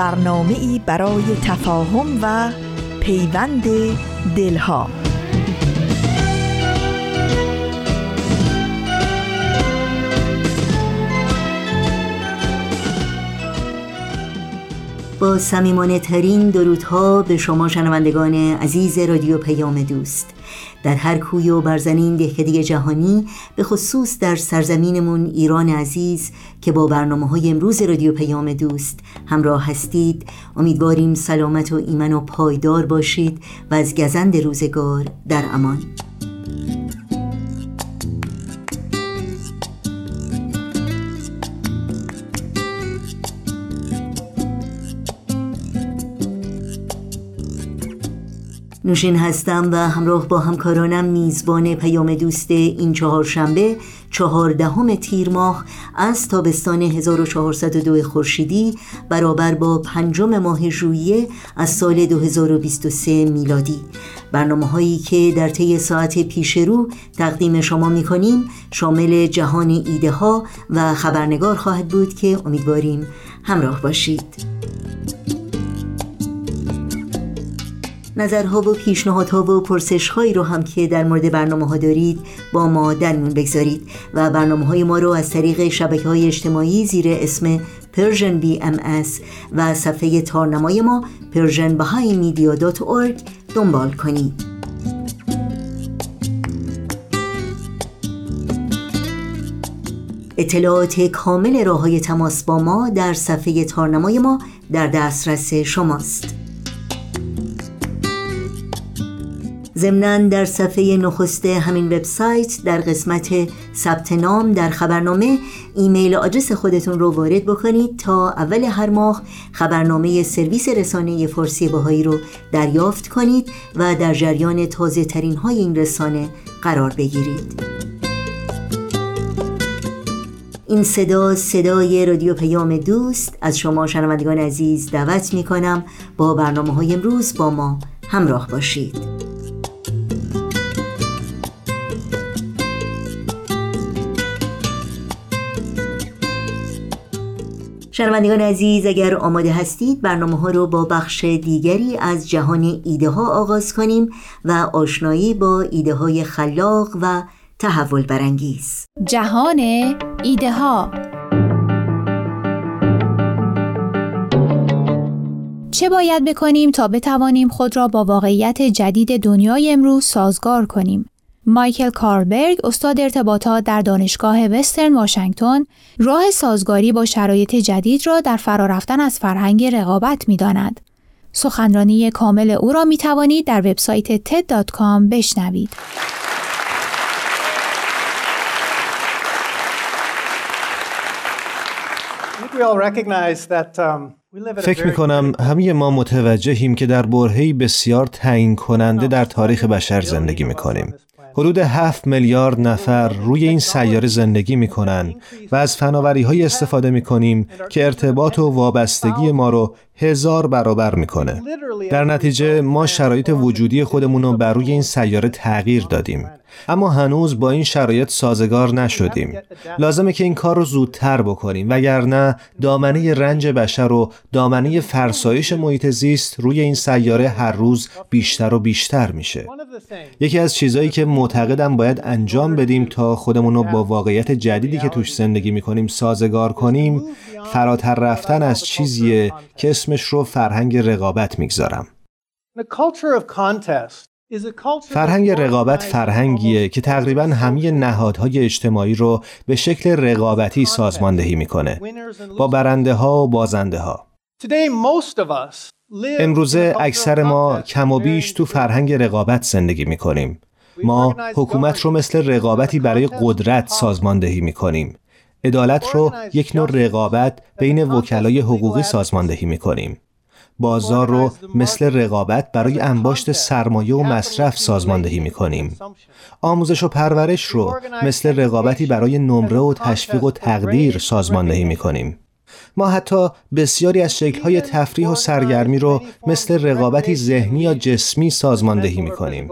برنامه ای برای تفاهم و پیوند دلها. با سمیمانه ترین درودها به شما شنوندگان عزیز رادیو پیام دوست. در هر کوی و برزنین دهکده جهانی به خصوص در سرزمینمون ایران عزیز که با برنامه های امروز رادیو پیام دوست همراه هستید امیدواریم سلامت و ایمن و پایدار باشید و از گزند روزگار در امان. نوشین هستم و همراه با همکارانم میزبان پیام دوست این چهارشنبه چهاردهم تیر ماه از تابستان 1402 خورشیدی برابر با پنجم ماه ژوئیه از سال 2023 میلادی. برنامه هایی که در طی ساعت پیش رو تقدیم شما می کنیم شامل جهان ایده ها و خبرنگار خواهد بود که امیدواریم همراه باشید. نظرها و پیشنهادها و پرسشهایی رو هم که در مورد برنامه ها دارید با ما در میون بگذارید و برنامه های ما رو از طریق شبکه های اجتماعی زیر اسم Persian BMS و صفحه تارنمای ما persianbahaimedia.org دنبال کنید. اطلاعات کامل راه های تماس با ما در صفحه تارنمای ما در دسترس شماست. ضمنا در صفحه نخست همین وبسایت در قسمت ثبت نام در خبرنامه ایمیل آدرس خودتون رو وارد بکنید تا اول هر ماه خبرنامه سرویس رسانه فارسی باهایی رو دریافت کنید و در جریان تازه ترین های این رسانه قرار بگیرید. این صدا صدای رادیو پیام دوست. از شما شنوندگان عزیز دعوت می کنم با برنامه های امروز با ما همراه باشید. شنوندگان عزیز اگر آماده هستید برنامه ها رو با بخش دیگری از جهان ایده ها آغاز کنیم و آشنایی با ایده های خلاق و تحول برانگیز جهان ایده ها چه باید بکنیم تا بتوانیم خود را با واقعیت جدید دنیای امروز سازگار کنیم؟ مایکل کاربرگ استاد ارتباطات در دانشگاه وسترن واشنگتن راه سازگاری با شرایط جدید را در فرارفتن از فرهنگ رقابت می داند. سخنرانی کامل او را می توانید در وبسایت ted.com بشنوید. فکر می کنم همه ما متوجهیم که در برهی بسیار تعیین کننده در تاریخ بشر زندگی می کنیم. حدود 7 میلیارد نفر روی این سیاره زندگی می کنن و از فناوری های استفاده می کنیم که ارتباط و وابستگی ما رو هزار برابر می‌کنه. در نتیجه ما شرایط وجودی خودمون رو بر روی این سیاره تغییر دادیم. اما هنوز با این شرایط سازگار نشدیم. لازمه که این کار رو زودتر بکنیم وگرنه دامنه رنج بشر و دامنه فرسایش محیط زیست روی این سیاره هر روز بیشتر و بیشتر میشه. یکی از چیزهایی که معتقدم باید انجام بدیم تا خودمون رو با واقعیت جدیدی که توش زندگی می‌کنیم سازگار کنیم فراتر رفتن از چیزیه که اسمش رو فرهنگ رقابت می‌گذارم. فرهنگ رقابت فرهنگیه که تقریبا همه نهادهای اجتماعی رو به شکل رقابتی سازماندهی می‌کنه با برنده ها و بازنده ها امروزه اکثر ما کم و بیش تو فرهنگ رقابت زندگی می‌کنیم. ما حکومت رو مثل رقابتی برای قدرت سازماندهی می‌کنیم. عدالت رو یک نوع رقابت بین وکلای حقوقی سازماندهی می کنیم. بازار رو مثل رقابت برای انباشت سرمایه و مصرف سازماندهی می کنیم. آموزش و پرورش رو مثل رقابتی برای نمره و تشویق و تقدیر سازماندهی می کنیم. ما حتی بسیاری از شکل‌های تفریح و سرگرمی رو مثل رقابتی ذهنی یا جسمی سازماندهی می کنیم.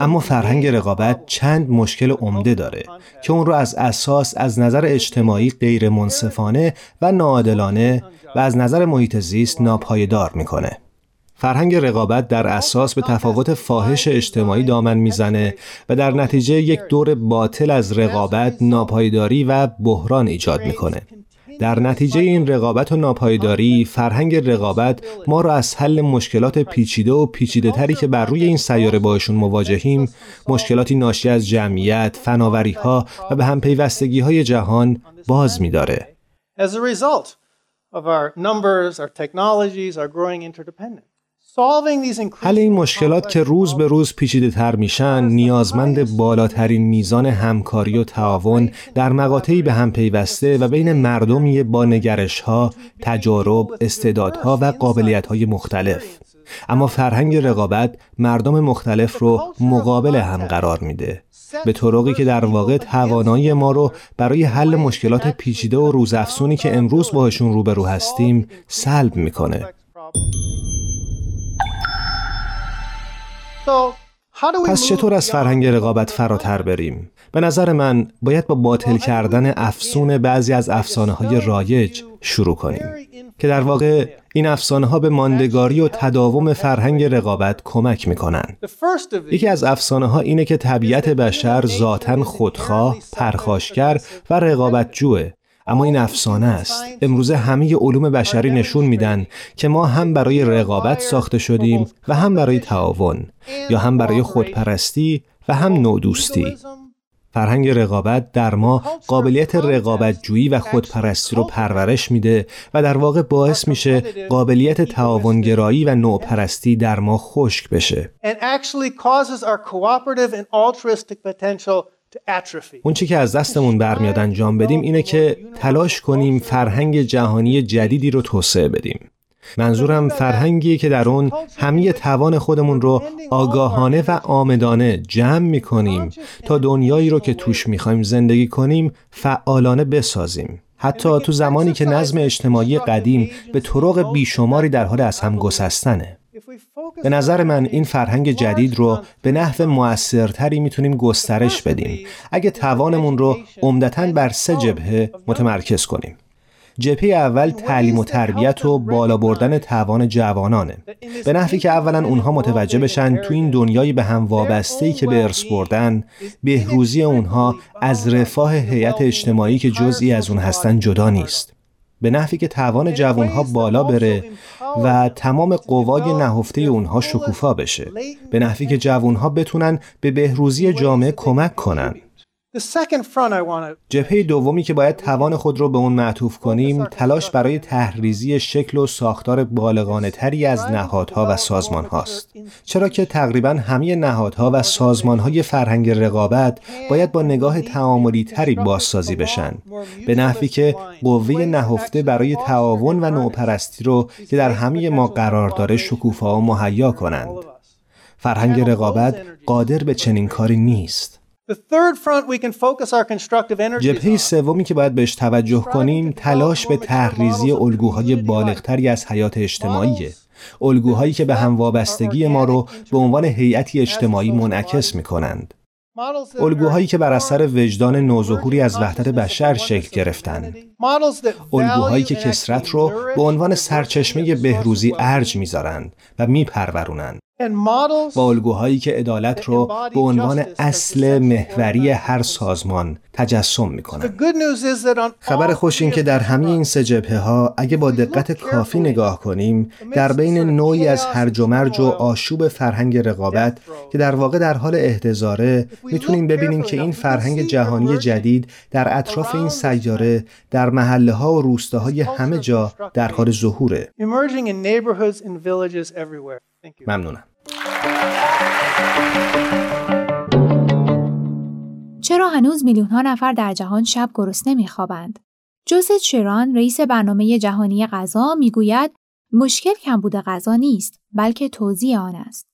اما فرهنگ رقابت چند مشکل عمده داره که اون رو از اساس از نظر اجتماعی غیر منصفانه و ناعادلانه و از نظر محیط زیست ناپایدار می‌کنه. فرهنگ رقابت در اساس به تفاوت فاحش اجتماعی دامن می‌زنه و در نتیجه یک دور باطل از رقابت ناپایداری و بحران ایجاد می‌کنه. در نتیجه این رقابت و ناپایداری فرهنگ رقابت ما را از حل مشکلات پیچیده و پیچیده تری که بر روی این سیاره باشون مواجهیم مشکلاتی ناشی از جمعیت، فناوری ها و به هم پیوستگی های جهان باز می داره. حل این مشکلات که روز به روز پیچیده تر میشن نیازمند بالاترین میزان همکاری و تعاون در مقاطعی به هم پیوسته و بین مردمی با نگرش ها، تجارب، استعدادها و قابلیت های مختلف. اما فرهنگ رقابت مردم مختلف رو مقابل هم قرار میده به طرقی که در واقع توانایی ما رو برای حل مشکلات پیچیده و روزافزونی که امروز باهاشون روبرو هستیم سلب می‌کنه پس چطور از فرهنگ رقابت فراتر بریم؟ به نظر من باید با باطل کردن افسون بعضی از افسانه های رایج شروع کنیم. که در واقع این افسانه ها به ماندگاری و تداوم فرهنگ رقابت کمک می‌کنن. یکی از افسانه ها اینه که طبیعت بشر ذاتا خودخواه، پرخاشگر و رقابت جوه اما این افسانه است امروزه همه علوم بشری نشون میدن که ما هم برای رقابت ساخته شدیم و هم برای تعاون یا هم برای خودپرستی و هم نودوستی فرهنگ رقابت در ما قابلیت رقابت جویی و خودپرستی رو پرورش میده و در واقع باعث میشه قابلیت تعاونگرایی و نوپرستی در ما خشک بشه. اون چی که از دستمون برمیاد انجام بدیم اینه که تلاش کنیم فرهنگ جهانی جدیدی رو توسعه بدیم. منظورم فرهنگی که در اون همه توان خودمون رو آگاهانه و آمدانه جمع می کنیم تا دنیایی رو که توش می خوایم زندگی کنیم فعالانه بسازیم. حتی تو زمانی که نظم اجتماعی قدیم به طرق بیشماری در حال از هم گسستنه. به نظر من این فرهنگ جدید رو به نحو موثرتری می‌تونیم گسترش بدیم. اگه توانمون رو عمدتا بر سه جبهه متمرکز کنیم. جپی اول تعلیم و تربیت و بالا بردن توان جوانانه. به نحوی که اولا اونها متوجه بشن تو این دنیای به هم وابسته که به ارث بردن بهروزی اونها از رفاه هیئت اجتماعی که جزئی از اون هستن جدا نیست. به نحوی که توان جوانها بالا بره و تمام قوای نهفته اونها شکوفا بشه. به نحوی که جوانها بتونن به بهروزی جامعه کمک کنن. جبهه دومی که باید توان خود رو به اون معطوف کنیم تلاش برای تحریزی شکل و ساختار بالغانه تری از نهادها و سازمان هاست. چرا که تقریبا همه نهادها و سازمان های فرهنگ رقابت باید با نگاه تعاملی تری بازسازی بشن. به نحوی که قوه نهفته برای تعاون و نوپرستی رو که در همه ما قرار داره شکوفا و مهیا کنند. فرهنگ رقابت قادر به چنین کاری نیست. جبهه سومی که باید بهش توجه کنیم تلاش به تحریزی الگوهای بالغتری از حیات اجتماعیه. الگوهایی که به هم وابستگی ما رو به عنوان هیئتی اجتماعی منعکس می کنند. الگوهایی که بر اثر وجدان نوظهوری از وحدت بشر شکل گرفتند. الگوهایی که کسرت رو به عنوان سرچشمه بهروزی ارج می‌ذارند و میپرورونند. و الگوهایی که عدالت رو به عنوان اصل محوری هر سازمان تجسم می‌کنن خبر خوش این که در همه این سه جبهه ها اگه با دقت کافی نگاه کنیم در بین نوعی از هرج و مرج و آشوب فرهنگ رقابت که در واقع در حال احتضاره می‌تونیم ببینیم که این فرهنگ جهانی جدید در اطراف این سیاره در محله ها و روستاهای همه جا در حال ظهوره. ممنونم. چرا هنوز میلیون ها نفر در جهان شب گرسنه میخوابند؟ جوزف شیران رئیس برنامه جهانی غذا می‌گوید مشکل کمبود غذا نیست بلکه توزیع آن است.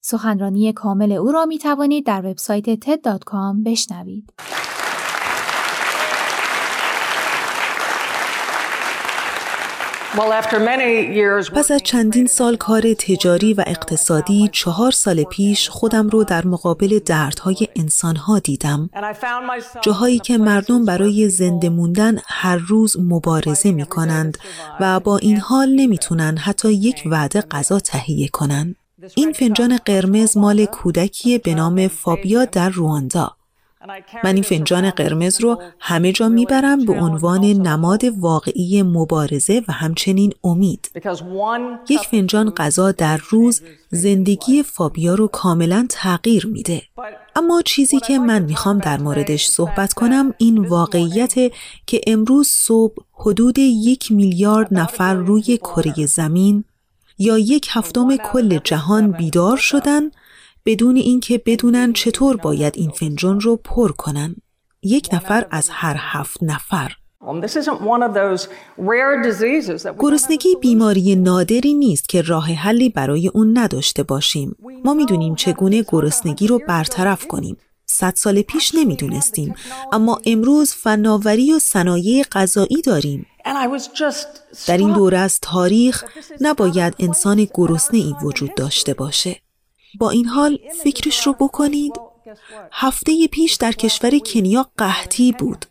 سخنرانی کامل او را می توانید در وبسایت ted.com بشنوید. پس از چندین سال کار تجاری و اقتصادی چهار سال پیش خودم رو در مقابل دردهای انسانها دیدم. جاهایی که مردم برای زنده موندن هر روز مبارزه می کنند و با این حال نمی‌تونن حتی یک وعده غذا تهیه کنند. این فنجان قرمز مال کودکی به نام فابیا در رواندا. من این فنجان قرمز رو همه جا می‌برم به عنوان نماد واقعی مبارزه و همچنین امید. یک فنجان غذا در روز زندگی فابیا رو کاملا تغییر میده. اما چیزی که من می‌خوام در موردش صحبت کنم این واقعیت که امروز صبح حدود یک میلیارد نفر روی کره زمین یا یک هفتم کل جهان بیدار شدن بدون اینکه بدونن چطور باید این فنجان رو پر کنن. یک نفر از هر هفت نفر. گرسنگی بیماری نادری نیست که راه حلی برای اون نداشته باشیم. ما می‌دونیم چگونه گرسنگی رو برطرف کنیم. صد سال پیش نمی‌دونستیم اما امروز فناوری و صنایع غذایی داریم در این دوره از تاریخ نباید انسان گرسنه ای وجود داشته باشه با این حال فکرش رو بکنید هفته پیش در کشور کنیا قحطی بود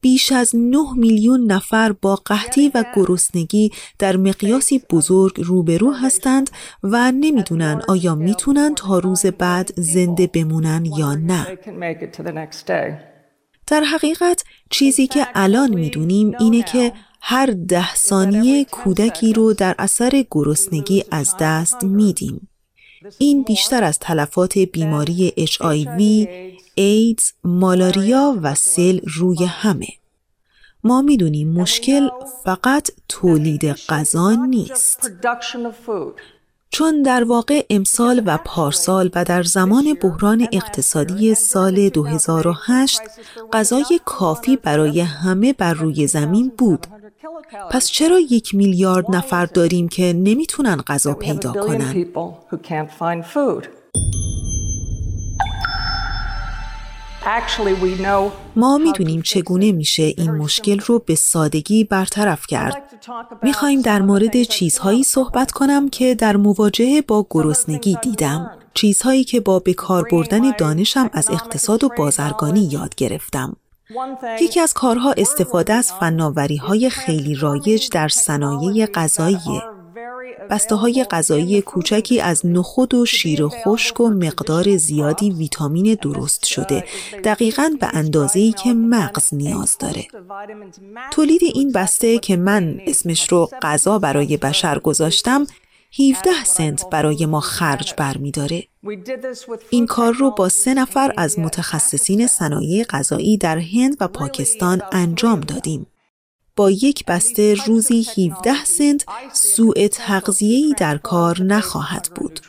بیش از 9 میلیون نفر با قحطی و گرسنگی در مقیاسی بزرگ روبرو هستند و نمی‌دونن آیا می‌تونن تا روز بعد زنده بمونن یا نه. در حقیقت چیزی که الان می‌دونیم اینه که هر ده ثانیه کودکی رو در اثر گرسنگی از دست میدیم. این بیشتر از تلفات بیماری HIV، ایدز، مالاریا و سل روی همه. ما می‌دونیم مشکل فقط تولید غذا نیست. چون در واقع امسال و پارسال و در زمان بحران اقتصادی سال 2008 غذای کافی برای همه بر روی زمین بود. پس چرا یک میلیارد نفر داریم که نمی‌تونن غذا پیدا کنن؟ ما می‌دونیم چگونه میشه این مشکل رو به سادگی برطرف کرد. می‌خوایم در مورد چیزهایی صحبت کنم که در مواجهه با گرسنگی دیدم. چیزهایی که با بکار بردن دانشم از اقتصاد و بازرگانی یاد گرفتم. یکی از کارها استفاده از فناوری های خیلی رایج در صنایع غذایی. بسته های غذایی کوچکی از نخود و شیر خشک و مقدار زیادی ویتامین درست شده. دقیقا به اندازه ای که مغز نیاز داره. تولید این بسته که من اسمش رو غذا برای بشر گذاشتم 17 سنت برای ما خرج برمیداره. این کار رو با سه نفر از متخصصین صنایع غذایی در هند و پاکستان انجام دادیم. با یک بسته روزی 17 سنت سوء تغذیه‌ای در کار نخواهد بود.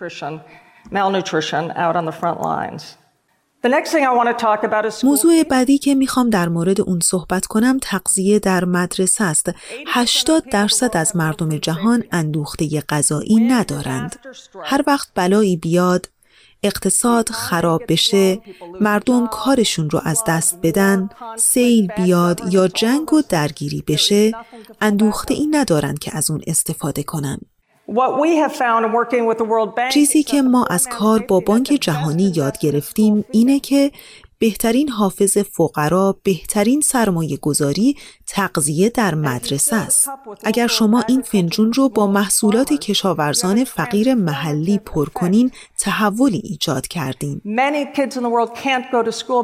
موضوع بعدی که می‌خوام در مورد اون صحبت کنم تغذیه در مدرسه است. 80 درصد از مردم جهان اندوخته غذایی ندارند. هر وقت بلایی بیاد اقتصاد خراب بشه، مردم کارشون رو از دست بدن، سیل بیاد یا جنگ و درگیری بشه، اندوخته ای ندارن که از اون استفاده کنن. چیزی که ما از کار با بانک جهانی یاد گرفتیم اینه که بهترین حافظ فقرا بهترین سرمایه گذاری تقضیه در مدرسه است. اگر شما این فنجون رو با محصولات کشاورزان فقیر محلی پر کنین تحولی ایجاد کردین.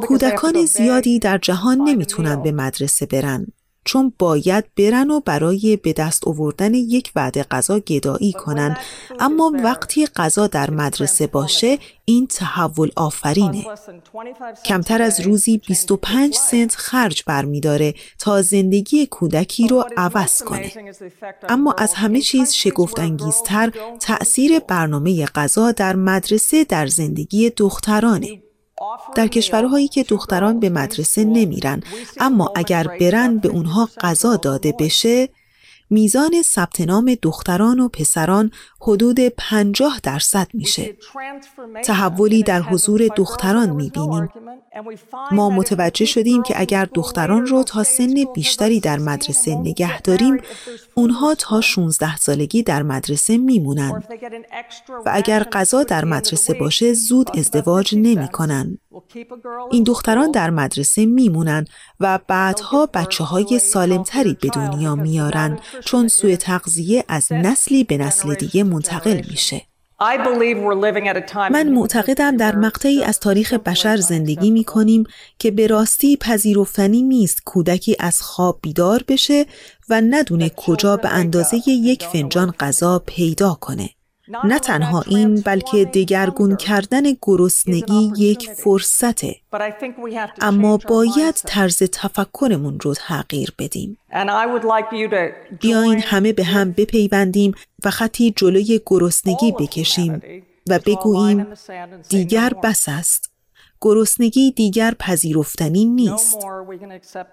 کودکان زیادی در جهان نمی‌تونن به مدرسه برن. چون باید برن و برای به دست آوردن یک وعده غذا گدایی کنن. اما وقتی غذا در مدرسه باشه این تحول آفرینه. کمتر از روزی 25 سنت خرج برمیداره تا زندگی کودکی رو عوض کنه. اما از همه چیز شگفت انگیزتر تأثیر برنامه غذا در مدرسه در زندگی دخترانه. در کشورهایی که دختران به مدرسه نمیرن اما اگر برن به اونها غذا داده بشه میزان ثبت نام دختران و پسران حدود 50 درصد میشه. تحولی در حضور دختران می‌بینیم. ما متوجه شدیم که اگر دختران رو تا سن بیشتری در مدرسه نگه داریم، اونها تا 16 سالگی در مدرسه میمونن. و اگر غذا در مدرسه باشه زود ازدواج نمی‌کنن. این دختران در مدرسه میمونن و بعدها بچه های سالمتری به دنیا میارن چون سوی تغذیه از نسلی به نسل دیگه منتقل میشه. من معتقدم در مقطعی از تاریخ بشر زندگی می کنیم که به راستی پذیرفتنی نیست کودکی از خواب بیدار بشه و ندونه کجا به اندازه یک فنجان غذا پیدا کنه. نه تنها این بلکه دگرگون کردن گرسنگی یک فرصته. اما باید طرز تفکرمون رو تغییر بدیم. بیاین همه به هم بپیوندیم و خطی جلوی گرسنگی بکشیم و بگوییم دیگر بس است. گرسنگی دیگر پذیرفتنی نیست.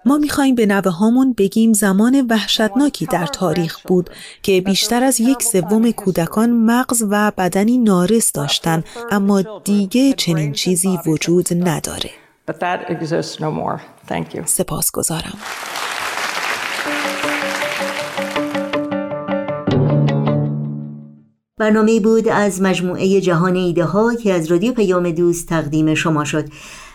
ما می‌خواهیم به نوه هامون بگیم زمان وحشتناکی در تاریخ بود که بیشتر از یک سوم کودکان مغز و بدنی نارس داشتن اما دیگه چنین چیزی وجود نداره. سپاس برنامه بود از مجموعه جهان ایده ها که از رادیو پیام دوست تقدیم شما شد.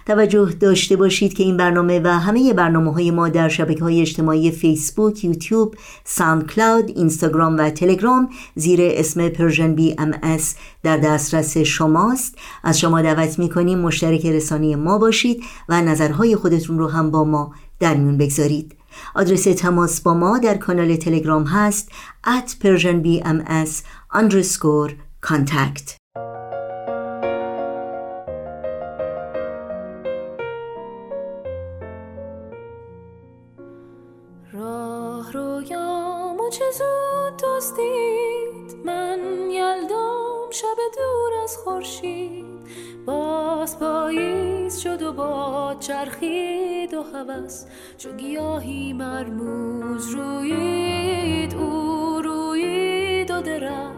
توجه داشته باشید که این برنامه و همه برنامه های ما در شبکه های اجتماعی فیسبوک، یوتیوب، SoundCloud، اینستاگرام و تلگرام زیر اسم Persian BMS در دسترس شماست. از شما دعوت می کنیم مشترک رسانه ما باشید و نظرهای خودتون رو هم با ما در میون بگذارید. آدرس تماس با ما در کانال تلگرام هست at persianbms underscore contact. راه چه زود دستید من شب دور از خورشید. باز شد و با چرخید و هوس. چو گیاهی مرموز روید او روید و درخت.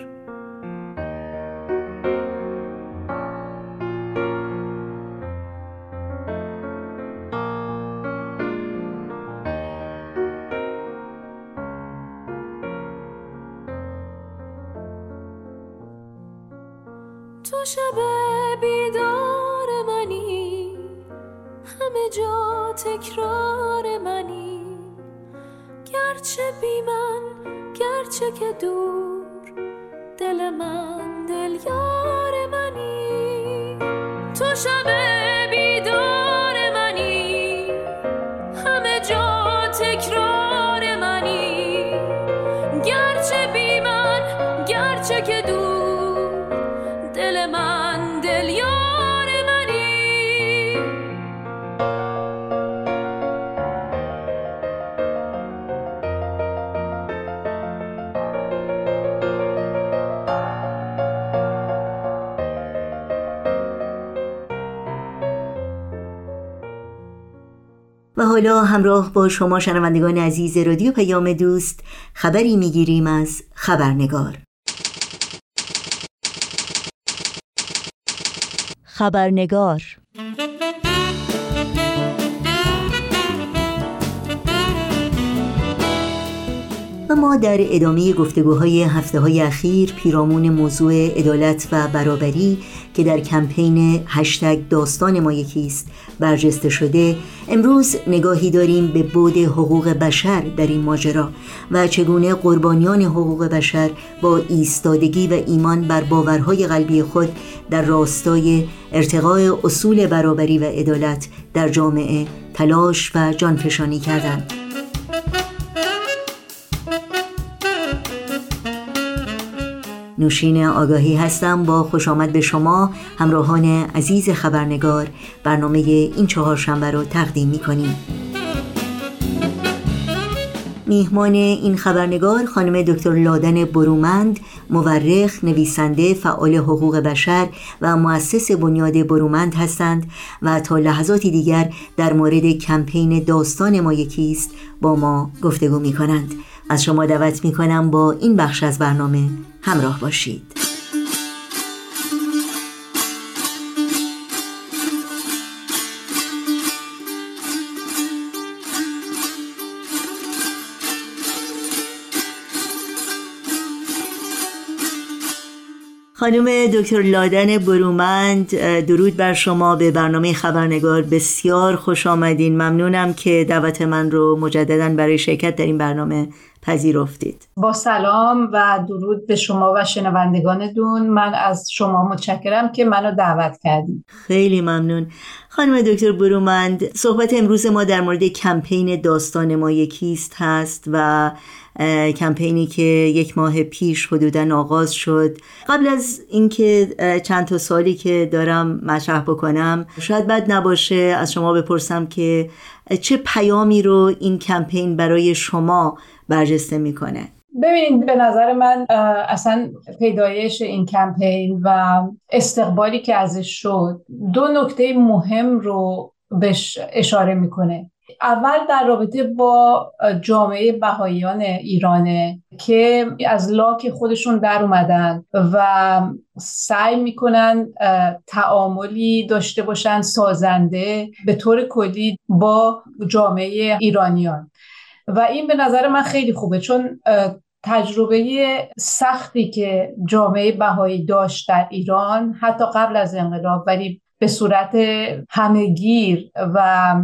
یار تو شب بیدار منی همه جا تکرار منی. گرچه بی من گرچه که دور تو حالا همراه با شما شنوندگان عزیز رادیو پیام دوست خبری می‌گیریم از خبرنگار. خبرنگار. و ما در ادامه گفتگوهای هفته های اخیر پیرامون موضوع عدالت و برابری که در کمپین هشتگ داستان ما یکیست برجسته شده امروز نگاهی داریم به بود حقوق بشر در این ماجرا و چگونه قربانیان حقوق بشر با ایستادگی و ایمان بر باورهای قلبی خود در راستای ارتقای اصول برابری و عدالت در جامعه تلاش و جانفشانی کردند. نوشین آگاهی هستم. با خوش آمد به شما همراهان عزیز خبرنگار. برنامه این چهار شنبه رو تقدیم می کنیم میهمان این خبرنگار خانم دکتر لادن برومند مورخ، نویسنده، فعال حقوق بشر و مؤسس بنیاد برومند هستند و تا لحظاتی دیگر در مورد کمپین داستان ما یکیست با ما گفتگو می کنند از شما دعوت می کنم با این بخش از برنامه همراه باشید. خانم دکتر لادن برومند درود بر شما. به برنامه خبرنگار بسیار خوش آمدین. ممنونم که دعوت من رو مجددا برای شرکت در این برنامه پذیرفتید. با سلام و درود به شما و شنوندگان دون من از شما متشکرم که منو دعوت کردید خیلی ممنون. خانم دکتر برومند صحبت امروز ما در مورد کمپین داستان ما یکیست هست و کمپینی که یک ماه پیش حدودا آغاز شد. قبل از اینکه چند تا سالی که دارم مطرح بکنم شاید بد نباشه از شما بپرسم که چه پیامی رو این کمپین برای شما برجسته می‌کنه؟ ببینید به نظر من اصلا پیدایش این کمپین و استقبالی که ازش شد دو نکته مهم رو بهش اشاره می‌کنه. اول در رابطه با جامعه بهاییان ایرانه که از لاک خودشون در اومدن و سعی می‌کنن تعاملی داشته باشن سازنده به طور کلی با جامعه ایرانیان. و این به نظر من خیلی خوبه چون تجربه سختی که جامعه بهایی داشت در ایران حتی قبل از انقلاب ولی به صورت همهگیر و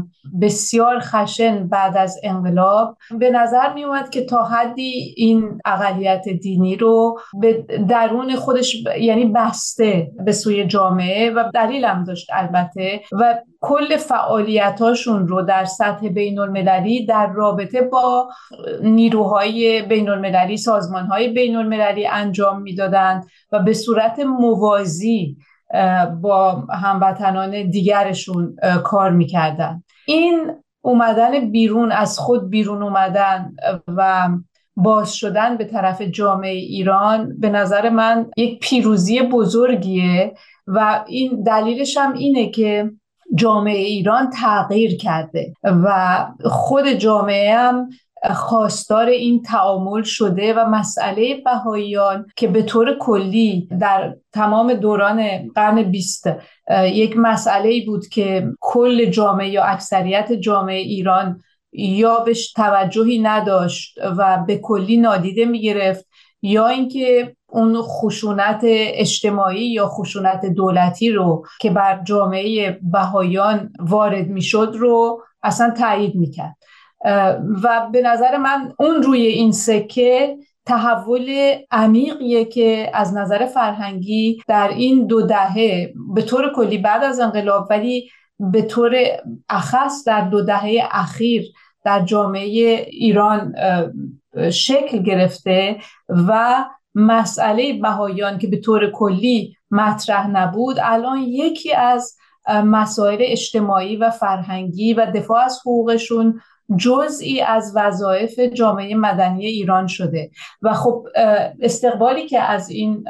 بسیار خشن بعد از انقلاب به نظر می اومد که تا حدی این اقلیت دینی رو به درون خودش یعنی بسته به سوی جامعه و دلیلم داشت البته و کل فعالیتاشون رو در سطح بین المللی در رابطه با نیروهای بین المللی سازمانهای بین المللی انجام می‌دادند و به صورت موازی با هموطنان دیگرشون کار می‌کردن. این اومدن بیرون از خود بیرون اومدن و باز شدن به طرف جامعه ایران به نظر من یک پیروزی بزرگیه و این دلیلش هم اینه که جامعه ایران تغییر کرده و خود جامعه هم خواستار این تعامل شده و مسئله بهاییان که به طور کلی در تمام دوران قرن بیست یک مسئله بود که کل جامعه یا اکثریت جامعه ایران یا بهش توجهی نداشت و به کلی نادیده می گرفت یا اینکه اون خشونت اجتماعی یا خشونت دولتی رو که بر جامعه بهایان وارد می‌شد رو اصلا تایید می‌کرد. و به نظر من اون روی این سکه تحول عمیقیه که از نظر فرهنگی در این دو دهه به طور کلی بعد از انقلاب ولی به طور اخص در دو دهه اخیر در جامعه ایران شکل گرفته و مسئله بهایان که به طور کلی مطرح نبود الان یکی از مسائل اجتماعی و فرهنگی و دفاع از حقوقشون جزئی از وظایف جامعه مدنی ایران شده. و خب استقبالی که از این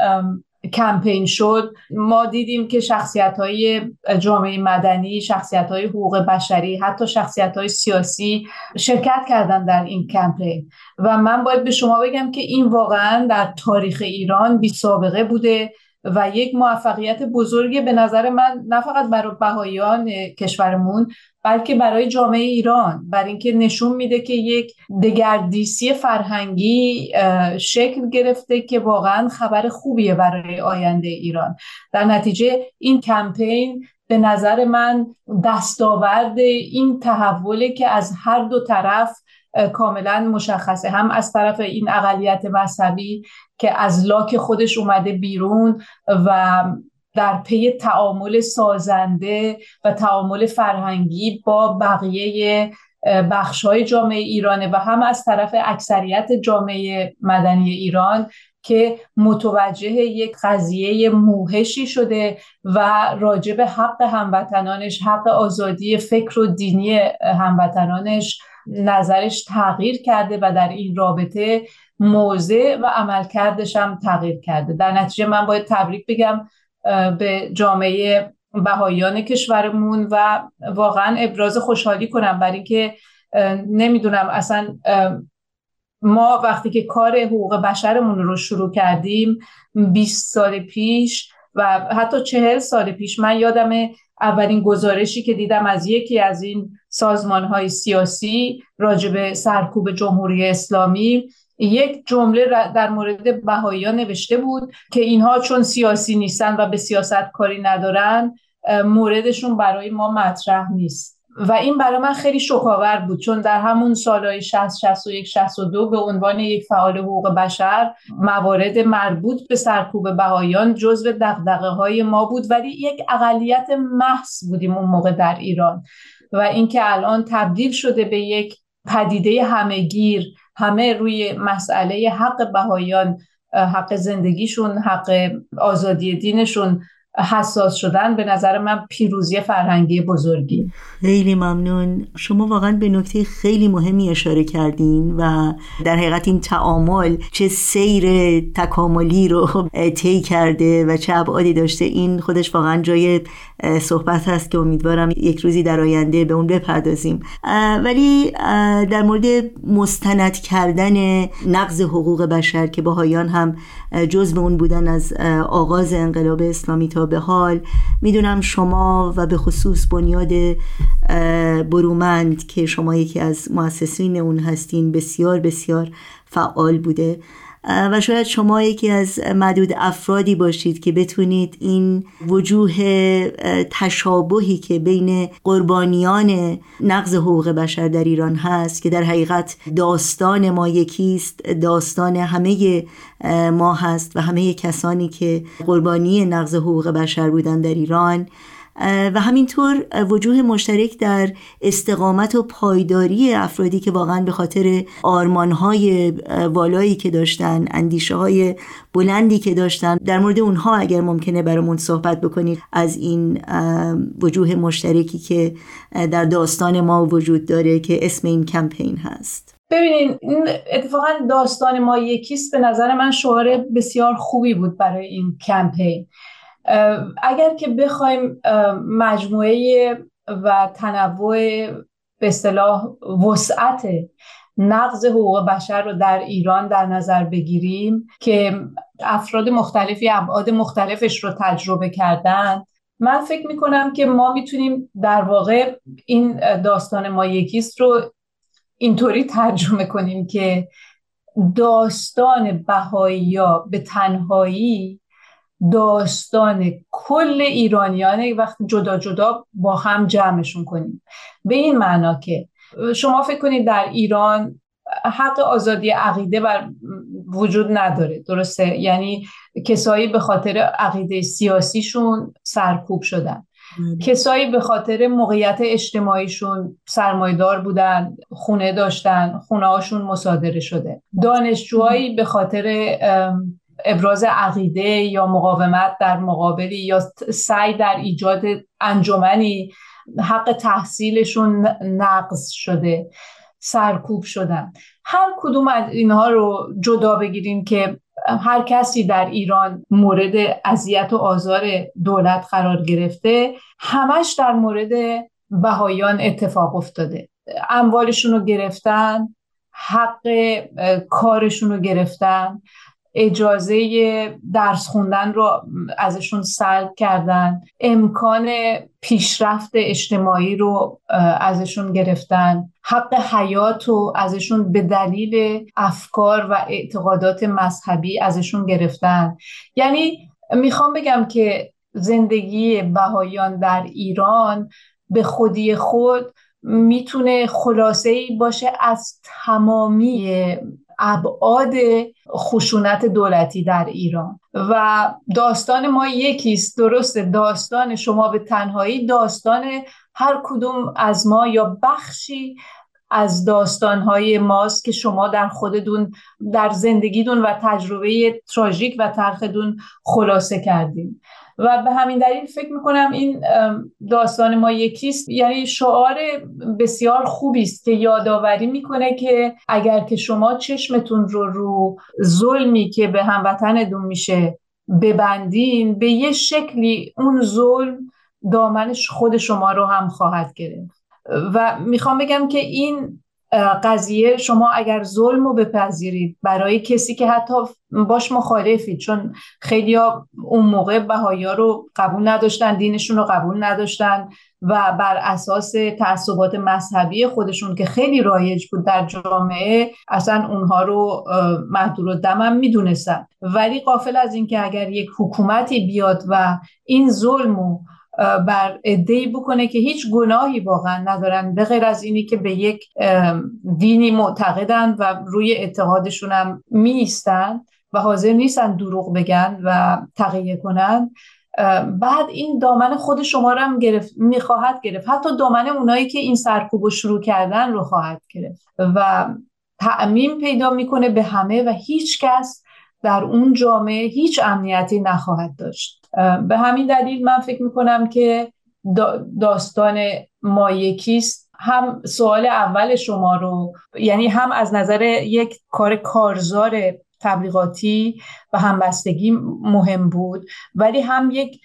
کمپین شد ما دیدیم که شخصیت های جامعه مدنی شخصیت های حقوق بشری حتی شخصیت های سیاسی شرکت کردن در این کمپین. و من باید به شما بگم که این واقعا در تاریخ ایران بی سابقه بوده. و یک موفقیت بزرگی به نظر من نه فقط برای بهاییان کشورمون بلکه برای جامعه ایران. بر اینکه نشون میده که یک دگردیسی فرهنگی شکل گرفته که واقعا خبر خوبیه برای آینده ایران. در نتیجه این کمپین به نظر من دستاورد این تحوله که از هر دو طرف کاملا مشخصه. هم از طرف این اقلیت مذهبی که از لاک خودش اومده بیرون و در پی تعامل سازنده و تعامل فرهنگی با بقیه بخش های جامعه ایرانه و هم از طرف اکثریت جامعه مدنی ایران که متوجه یک قضیه موهشی شده و راجب حق هموطنانش حق آزادی فکر و دینی هموطنانش نظرش تغییر کرده و در این رابطه موضع و عملکردش هم تغییر کرده. در نتیجه من باید تبریک بگم به جامعه بهاییان کشورمون و واقعا ابراز خوشحالی کنم برای اینکه نمی‌دونم اصلا ما وقتی که کار حقوق بشرمون رو شروع کردیم 20 سال پیش و حتی چهل سال پیش من یادم اولین گزارشی که دیدم از یکی از این سازمان های سیاسی راجب سرکوب جمهوری اسلامی یک جمله در مورد بهایی نوشته بود که اینها چون سیاسی نیستن و به سیاست کاری ندارن موردشون برای ما مطرح نیست. و این برای من خیلی شکاور بود چون در همون سالهای 60 61 62 به عنوان یک فعال حقوق بشر موارد مربوط به سرکوب بهایان جزو دغدغه های ما بود ولی یک اقلیت محض بودیم اون موقع در ایران. و اینکه الان تبدیل شده به یک پدیده همهگیر همه روی مسئله حق بهایان حق زندگیشون حق آزادی دینشون حساس شدن به نظر من پیروزی فرهنگی بزرگی. خیلی ممنون. شما واقعا به نکته خیلی مهمی اشاره کردین و در حقیقت این تعامل چه سیر تکاملی رو طی کرده و چه ابعادی داشته این خودش واقعا جای صحبت هست که امیدوارم یک روزی در آینده به اون بپردازیم. ولی در مورد مستند کردن نقض حقوق بشر که باهایان هم جز به اون بودن از آغاز انقلاب اسلامی تا به حال. می‌دونم شما و به خصوص بنیاد برومند که شما یکی از مؤسسین اون هستین بسیار بسیار فعال بوده. و شاید شما یکی از معدود افرادی باشید که بتونید این وجوه تشابهی که بین قربانیان نقض حقوق بشر در ایران هست که در حقیقت داستان ما یکیست داستان همه ما هست و همه کسانی که قربانی نقض حقوق بشر بودن در ایران و همینطور وجوه مشترک در استقامت و پایداری افرادی که واقعا به خاطر آرمانهای والایی که داشتن اندیشه های بلندی که داشتن در مورد اونها اگر ممکنه برامون صحبت بکنید از این وجوه مشترکی که در داستان ما وجود داره که اسم این کمپین هست. ببینین این اتفاقا داستان ما یکیست. به نظر من شعار بسیار خوبی بود برای این کمپین. اگر که بخوایم مجموعه و تنوع به اصطلاح وسعت نقض حقوق بشر رو در ایران در نظر بگیریم که افراد مختلفی ابعاد مختلفش رو تجربه کردن. من فکر می‌کنم که ما می‌تونیم در واقع این داستان ما یکیست رو اینطوری ترجمه کنیم که داستان بهایی به تنهایی داستان کل ایرانیانه وقتی جدا جدا با هم جمعشون کنیم. به این معنا که شما فکر کنید در ایران حق آزادی عقیده بر وجود نداره. درسته؟ یعنی کسایی به خاطر عقیده سیاسیشون سرکوب شدن. کسایی به خاطر موقعیت اجتماعیشون سرمایدار بودن خونه داشتن خونه هاشون مصادره شده. دانشجوهایی به خاطر ابراز عقیده یا مقاومت در مقابلی یا سعی در ایجاد انجمنی حق تحصیلشون نقض شده سرکوب شدن. هر کدوم از اینها رو جدا بگیریم که هر کسی در ایران مورد اذیت و آزار دولت قرار گرفته همش در مورد بهایان اتفاق افتاده. اموالشون رو گرفتن حق کارشون رو گرفتن. اجازه درس خوندن رو ازشون سلب کردن. امکان پیشرفت اجتماعی رو ازشون گرفتن. حق حیات رو ازشون به دلیل افکار و اعتقادات مذهبی ازشون گرفتن. یعنی می‌خوام بگم که زندگی بهایان در ایران به خودی خود می‌تونه خلاصه ای باشه از تمامی ابعاد خشونت دولتی در ایران. و داستان ما یکیست درسته داستان شما به تنهایی داستان هر کدوم از ما یا بخشی از داستانهای ماست که شما در خودتون در زندگیتون و تجربه تراژیک و تلختون خلاصه کردیم و به همین دلیل فکر می‌کنم این داستان ما یکیست. یعنی شعار بسیار خوبی است که یادآوری می‌کنه که اگر که شما چشمتون رو رو ظلمی که به هموطنتون میشه ببندین به یه شکلی اون ظلم دامنش خود شما رو هم خواهد گرفت. و می‌خوام بگم که این قضیه شما اگر ظلم رو بپذیرید برای کسی که حتی باش مخالفید چون خیلی اون موقع بهایا رو قبول نداشتن دینشون رو قبول نداشتن و بر اساس تعصبات مذهبی خودشون که خیلی رایج بود در جامعه اصلا اونها رو محدود دمم می‌دونستن. ولی قافل از اینکه اگر یک حکومتی بیاد و این ظلم بر ادهی بکنه که هیچ گناهی واقعا ندارن به غیر از اینی که به یک دینی معتقدن و روی اعتقادشون هم میستن و حاضر نیستن دروغ بگن و تقیه کنن. بعد این دامن خود شما رو هم گرفت می‌خواهد گرفت. حتی دامن اونایی که این سرکوب رو شروع کردن رو خواهد گرفت. و تعمیم پیدا می‌کنه به همه و هیچ کس در اون جامعه هیچ امنیتی نخواهد داشت. به همین دلیل من فکر می‌کنم که داستان ما یکیست. هم سوال اول شما رو یعنی هم از نظر یک کار کارزار تبلیغاتی و همبستگی مهم بود ولی هم یک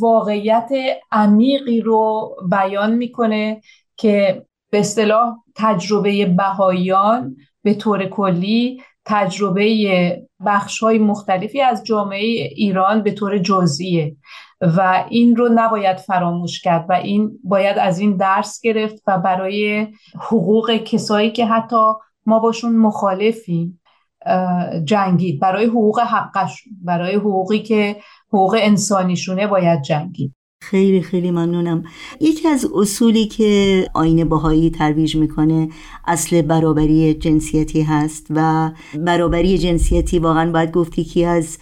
واقعیت عمیقی رو بیان می‌کنه که به اصطلاح تجربه بهایان به طور کلی تجربه بخش های مختلفی از جامعه ایران به طور جزئیه و این رو نباید فراموش کرد و این باید از این درس گرفت و برای حقوق کسایی که حتی ما باشون مخالفیم جنگید. برای حقوق حقشون برای حقوقی که حقوق انسانیشونه باید جنگید. خیلی خیلی ممنونم. یکی از اصولی که آین باهایی ترویج می‌کنه اصل برابری جنسیتی هست و برابری جنسیتی واقعا باید گفتی که از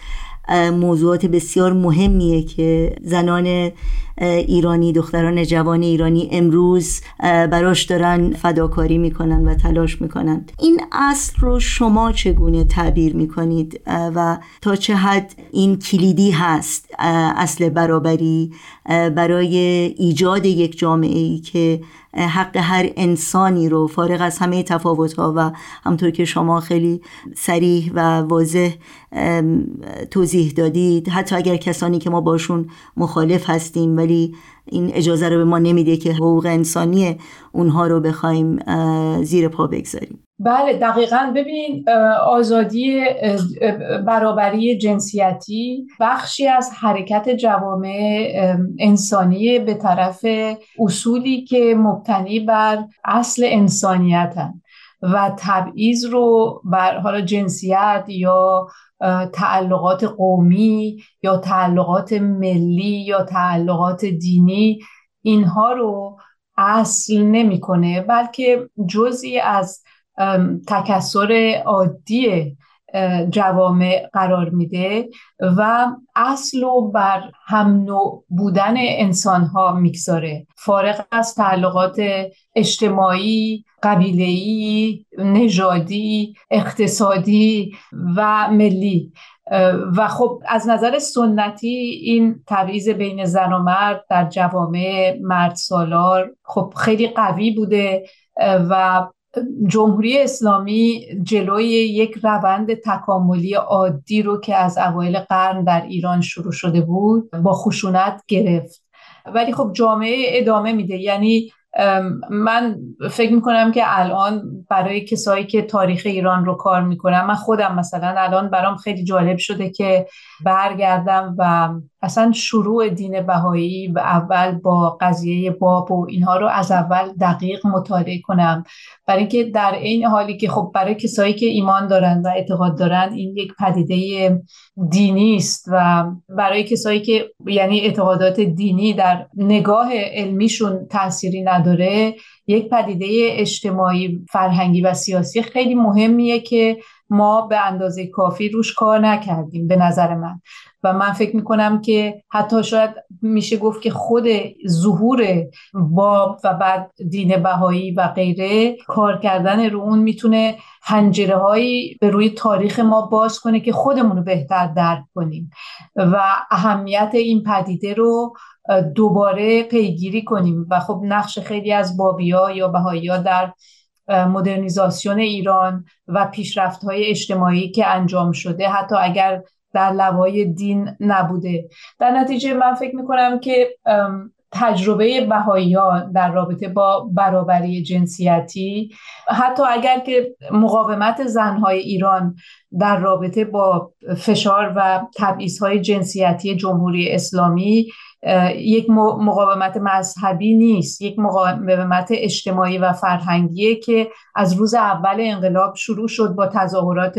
موضوعات بسیار مهمیه که زنان ایرانی دختران جوان ایرانی امروز براش دارن فداکاری می‌کنن و تلاش می‌کنن. این اصل رو شما چگونه تعبیر می‌کنید؟ و تا چه حد این کلیدی هست اصل برابری برای ایجاد یک جامعه ای که حق هر انسانی رو فارغ از همه تفاوت ها و همطور که شما خیلی سریح و واضح توضیح دادید حتی اگر کسانی که ما باشون مخالف هستیم ولی این اجازه رو به ما نمیده که حقوق انسانی اونها رو بخوایم زیر پا بگذاریم. بله دقیقا. ببینید آزادی برابری جنسیتی بخشی از حرکت جوامع انسانی به طرف اصولی که مبتنی بر اصل انسانیتن و تبعیض رو بر حالا جنسیت یا تعلقات قومی یا تعلقات ملی یا تعلقات دینی اینها رو اصل نمی‌کنه بلکه جزئی از تکسر عادی جوامع قرار میده و اصل و بر هم نوع بودن انسان ها می‌گذاره. فارغ از تعلقات اجتماعی قبیله‌ای نژادی اقتصادی و ملی. و خب از نظر سنتی این تبعیض بین زن و مرد در جوامع مرد سالار خب خیلی قوی بوده و جمهوری اسلامی جلوی یک روند تکاملی عادی رو که از اوایل قرن در ایران شروع شده بود با خشونت گرفت. ولی خب جامعه ادامه میده. یعنی من فکر می‌کنم که الان برای کسایی که تاریخ ایران رو کار می‌کنم من خودم مثلا الان برام خیلی جالب شده که برگردم و اصلا شروع دین بهایی و اول با قضیه باب و اینها رو از اول دقیق مطالعه کنم. برای اینکه در این حالی که خب برای کسایی که ایمان دارن و اعتقاد دارن این یک پدیده دینی است و برای کسایی که یعنی اعتقادات دینی در نگاه علمیشون تأثیری نداره یک پدیده اجتماعی فرهنگی و سیاسی خیلی مهمیه که ما به اندازه کافی روش کار نکردیم به نظر من. و من فکر می‌کنم که حتی شاید میشه گفت که خود ظهور باب و بعد دین بهایی و غیره کار کردن رو اون می‌تونه پنجره هایی به روی تاریخ ما باز کنه که خودمون رو بهتر درک کنیم. و اهمیت این پدیده رو دوباره پیگیری کنیم. و خب نقش خیلی از بابیا یا بهایی ها در مدرنیزاسیون ایران و پیشرفت های اجتماعی که انجام شده حتی اگر در لوای دین نبوده. در نتیجه من فکر می‌کنم که تجربه بهایی ها در رابطه با برابری جنسیتی حتی اگر که مقاومت زنهای ایران در رابطه با فشار و های جنسیتی جمهوری اسلامی یک مقاومت مذهبی نیست. یک مقاومت اجتماعی و فرهنگیه که از روز اول انقلاب شروع شد با تظاهرات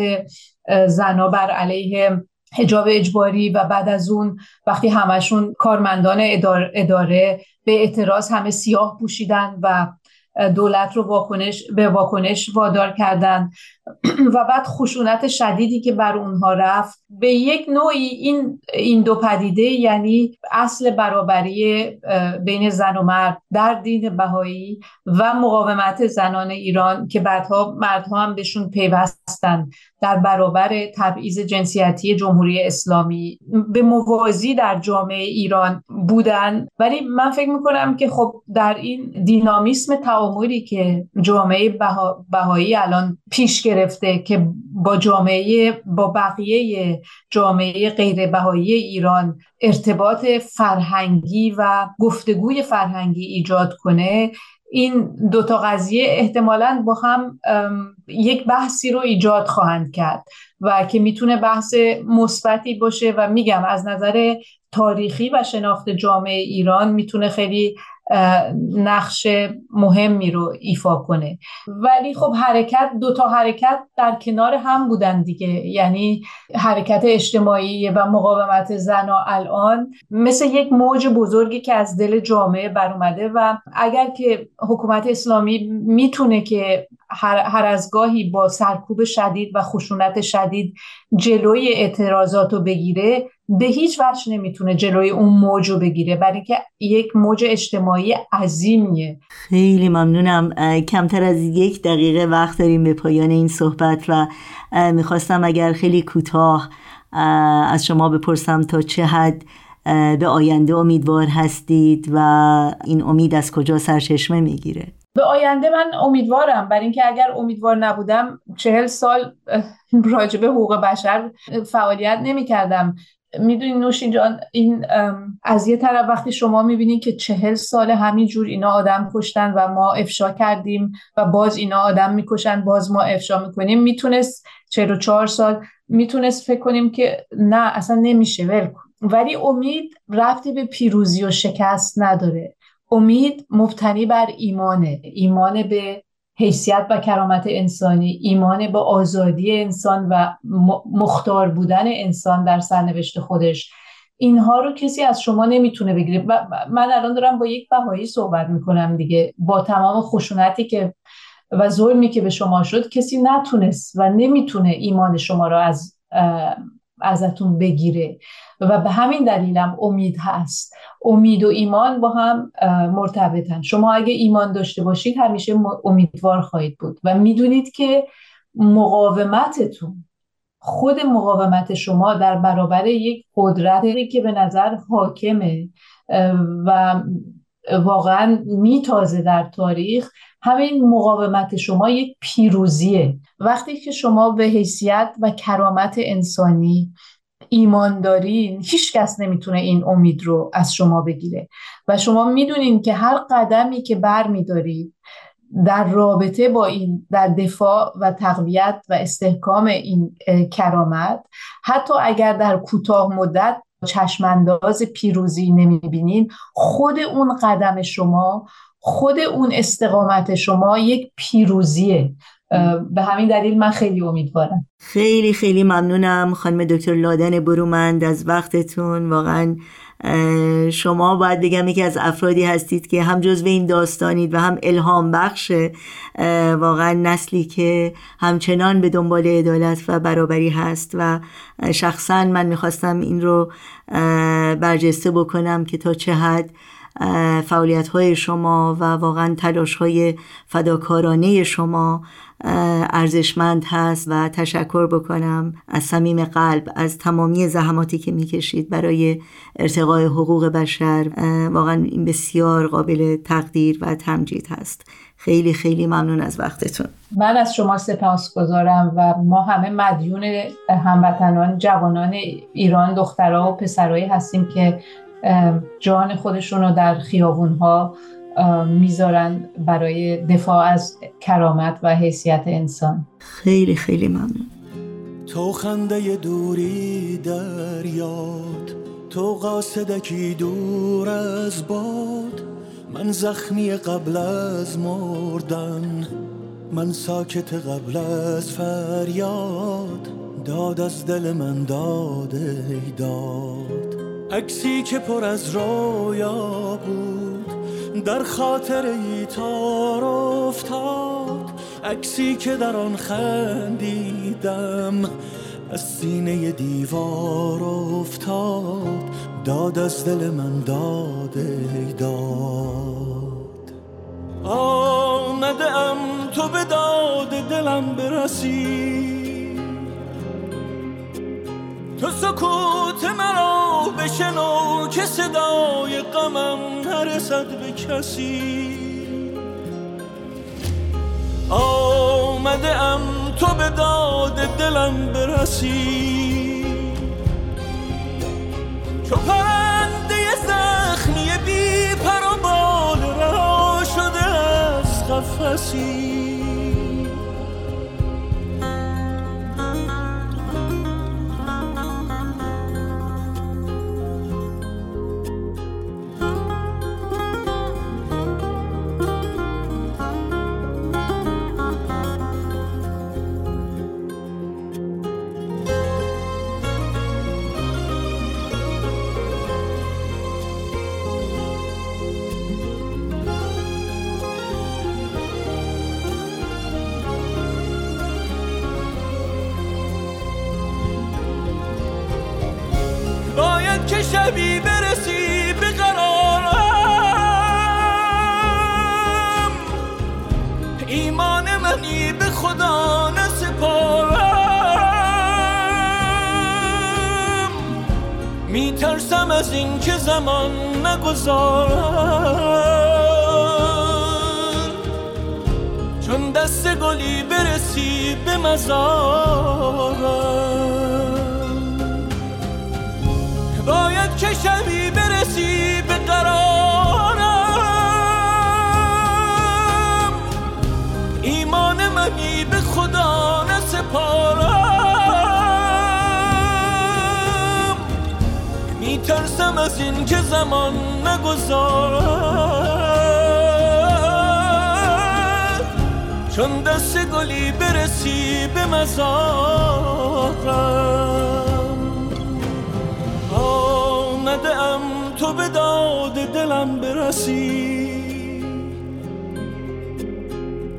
زنا بر علیه حجاب اجباری و بعد از اون وقتی همشون کارمندان اداره به اعتراض همه سیاه پوشیدن و دولت رو واکنش به واکنش وادار کردن. و بعد خشونت شدیدی که بر اونها رفت. به یک نوعی این این دو پدیده یعنی اصل برابری بین زن و مرد در دین بهایی و مقاومت زنان ایران که بعدها مردها هم بهشون پیوستن در برابر تبعیض جنسیتی جمهوری اسلامی. به موازی در جامعه ایران بودن. ولی من فکر می‌کنم که خب در این دینامیسم تعاملی که جامعه بهایی الان پیش گرفته که با جامعه با بقیه جامعه غیر بهایی ایران ارتباط فرهنگی و گفتگوی فرهنگی ایجاد کنه این دوتا قضیه احتمالا با هم یک بحثی رو ایجاد خواهند کرد و که می‌تونه بحث مثبتی باشه. و میگم از نظر تاریخی و شناخت جامعه ایران می‌تونه خیلی نقش مهمی رو ایفا کنه. ولی خب حرکت دو تا حرکت در کنار هم بودن دیگه. یعنی حرکت اجتماعی و مقاومت زنا الان مثل یک موج بزرگی که از دل جامعه بر اومده و اگر که حکومت اسلامی می‌تونه که هر, هر از گاهی با سرکوب شدید و خشونت شدید جلوی اعتراضات رو بگیره به هیچ وجه نمی‌تونه جلوی اون موج رو بگیره. برای اینکه یک موج اجتماعی عظیمیه. خیلی ممنونم. کمتر از یک دقیقه وقت داریم به پایان این صحبت و می‌خواستم اگر خیلی کوتاه از شما بپرسم تا چه حد به آینده امیدوار هستید و این امید از کجا سرچشمه می‌گیره؟ به آینده من امیدوارم. برای اینکه اگر امیدوار نبودم چهل سال راجبه حقوق بشر فعالیت نمی کردم می‌دونی نوشین جان این از یه طرف وقتی شما می‌بینید که چهل سال همینجور اینا آدم کشتن و ما افشا کردیم و باز اینا آدم می‌کشن باز ما افشا می‌کنیم می‌تونست چهل و چهار سال می‌تونست فکر کنیم که نه اصلا نمیشه ول ولی امید رفتی به پیروزی و شکست نداره. امید مبتنی بر ایمانه. ایمان به حیثیت و کرامت انسانی ایمان به آزادی انسان و مختار بودن انسان در سرنوشت خودش. اینها رو کسی از شما نمی‌تونه بگیره. من الان دارم با یک بهایی صحبت می‌کنم دیگه. با تمام خشونتی که و ظلمی که به شما شد کسی نتونست و نمی‌تونه ایمان شما رو از ازتون بگیره. و به همین دلیلم امید هست. امید و ایمان با هم مرتبطن. شما اگه ایمان داشته باشید همیشه امیدوار خواهید بود. و می‌دونید که مقاومتتون خود مقاومت شما در برابر یک قدرتی که به نظر حاکمه و واقعا میتازه در تاریخ همین مقاومت شما یک پیروزیه. وقتی که شما به حیثیت و کرامت انسانی ایمان دارین هیچ کس نمی‌تونه این امید رو از شما بگیره. و شما می‌دونین که هر قدمی که بر میدارید در رابطه با این در دفاع و تقویت و استحکام این کرامت حتی اگر در کوتاه مدت چشمانداز پیروزی نمی‌بینین خود اون قدم شما خود اون استقامت شما یک پیروزیه. به همین دلیل من خیلی امیدوارم. خیلی خیلی ممنونم خانم دکتر لادن برومند از وقتتون. واقعا شما باید بگم یکی از افرادی هستید که هم جزو این داستانید و هم الهام بخش واقعا نسلی که همچنان به دنبال عدالت و برابری هست. و شخصا من می‌خواستم این رو برجسته بکنم که تا چه حد فعالیت های شما و واقعا تلاش های فداکارانه شما ارزشمند هست و تشکر بکنم از صمیم قلب از تمامی زحماتی که می‌کشید برای ارتقای حقوق بشر. واقعا این بسیار قابل تقدیر و تمجید هست. خیلی خیلی ممنون از وقتتون. من از شما سپاس گذارم و ما همه مدیون هموطنان جوانان ایران دخترها و پسرهایی هستیم که جان خودشون رو در خیابونها می‌ذارن برای دفاع از کرامت و حیثیت انسان. خیلی خیلی ممنون. تو خنده دوری در یاد تو قاصدکی دور از باد. من زخمی قبل از مردن من ساکت قبل از فریاد. داد از دل من داد داد. عکسی که پر از رویا بود در خاطر ای تار افتاد عکسی که در آن خندیدم. از سینه دیوار افتاد داد از دل من داد داد. آمده ام تو به داد دلم برسی. تو سکوت مرا بشنو که صدای غمم نرسد به کسی. آمده ام تو به داد دلم برسی. چو پرنده زخمی بی پر و بال رها شده از قفسی. میترسم از این که زمان نگذارم چون دست گلی برسی به مزارم باید که شبی برسی به قرارم ایمان منی به خدا نسپارم میترسم از این که زمان نگذارم چون دست گلی برسی به مزارم آمده ام تو به داد دلم برسی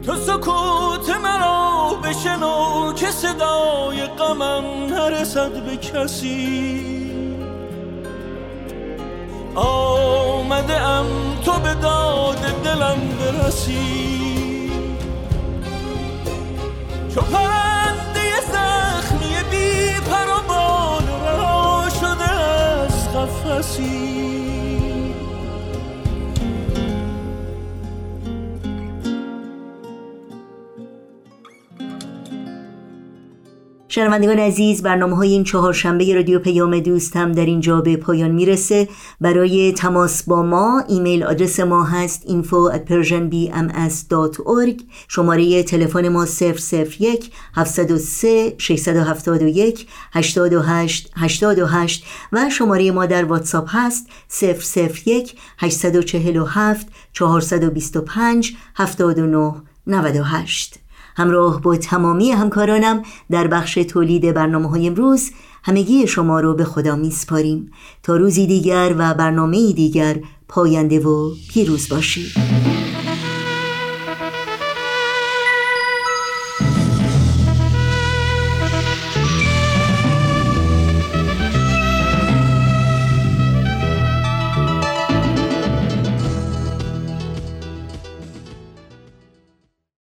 تو سکوت مرا بشنو که صدای غمم نرسد به کسی آمده ام تو به داد دلم برسی. چو پرنده زخمی بی پر و بال رها شده از قفسی. شنوندگان عزیز برنامه های این چهارشنبه رادیو پیام دوست هم در اینجا به پایان می‌رسه. برای تماس با ما ایمیل آدرس ما هست info at persianbms.org شماره تلفن ما 001 703 671 828 828 و شماره ما در واتساپ هست 001 847 425 79 98 همراه با تمامی همکارانم در بخش تولید برنامه های امروز همگی شما رو به خدا میسپاریم. تا روزی دیگر و برنامه دیگر پاینده و پیروز باشید.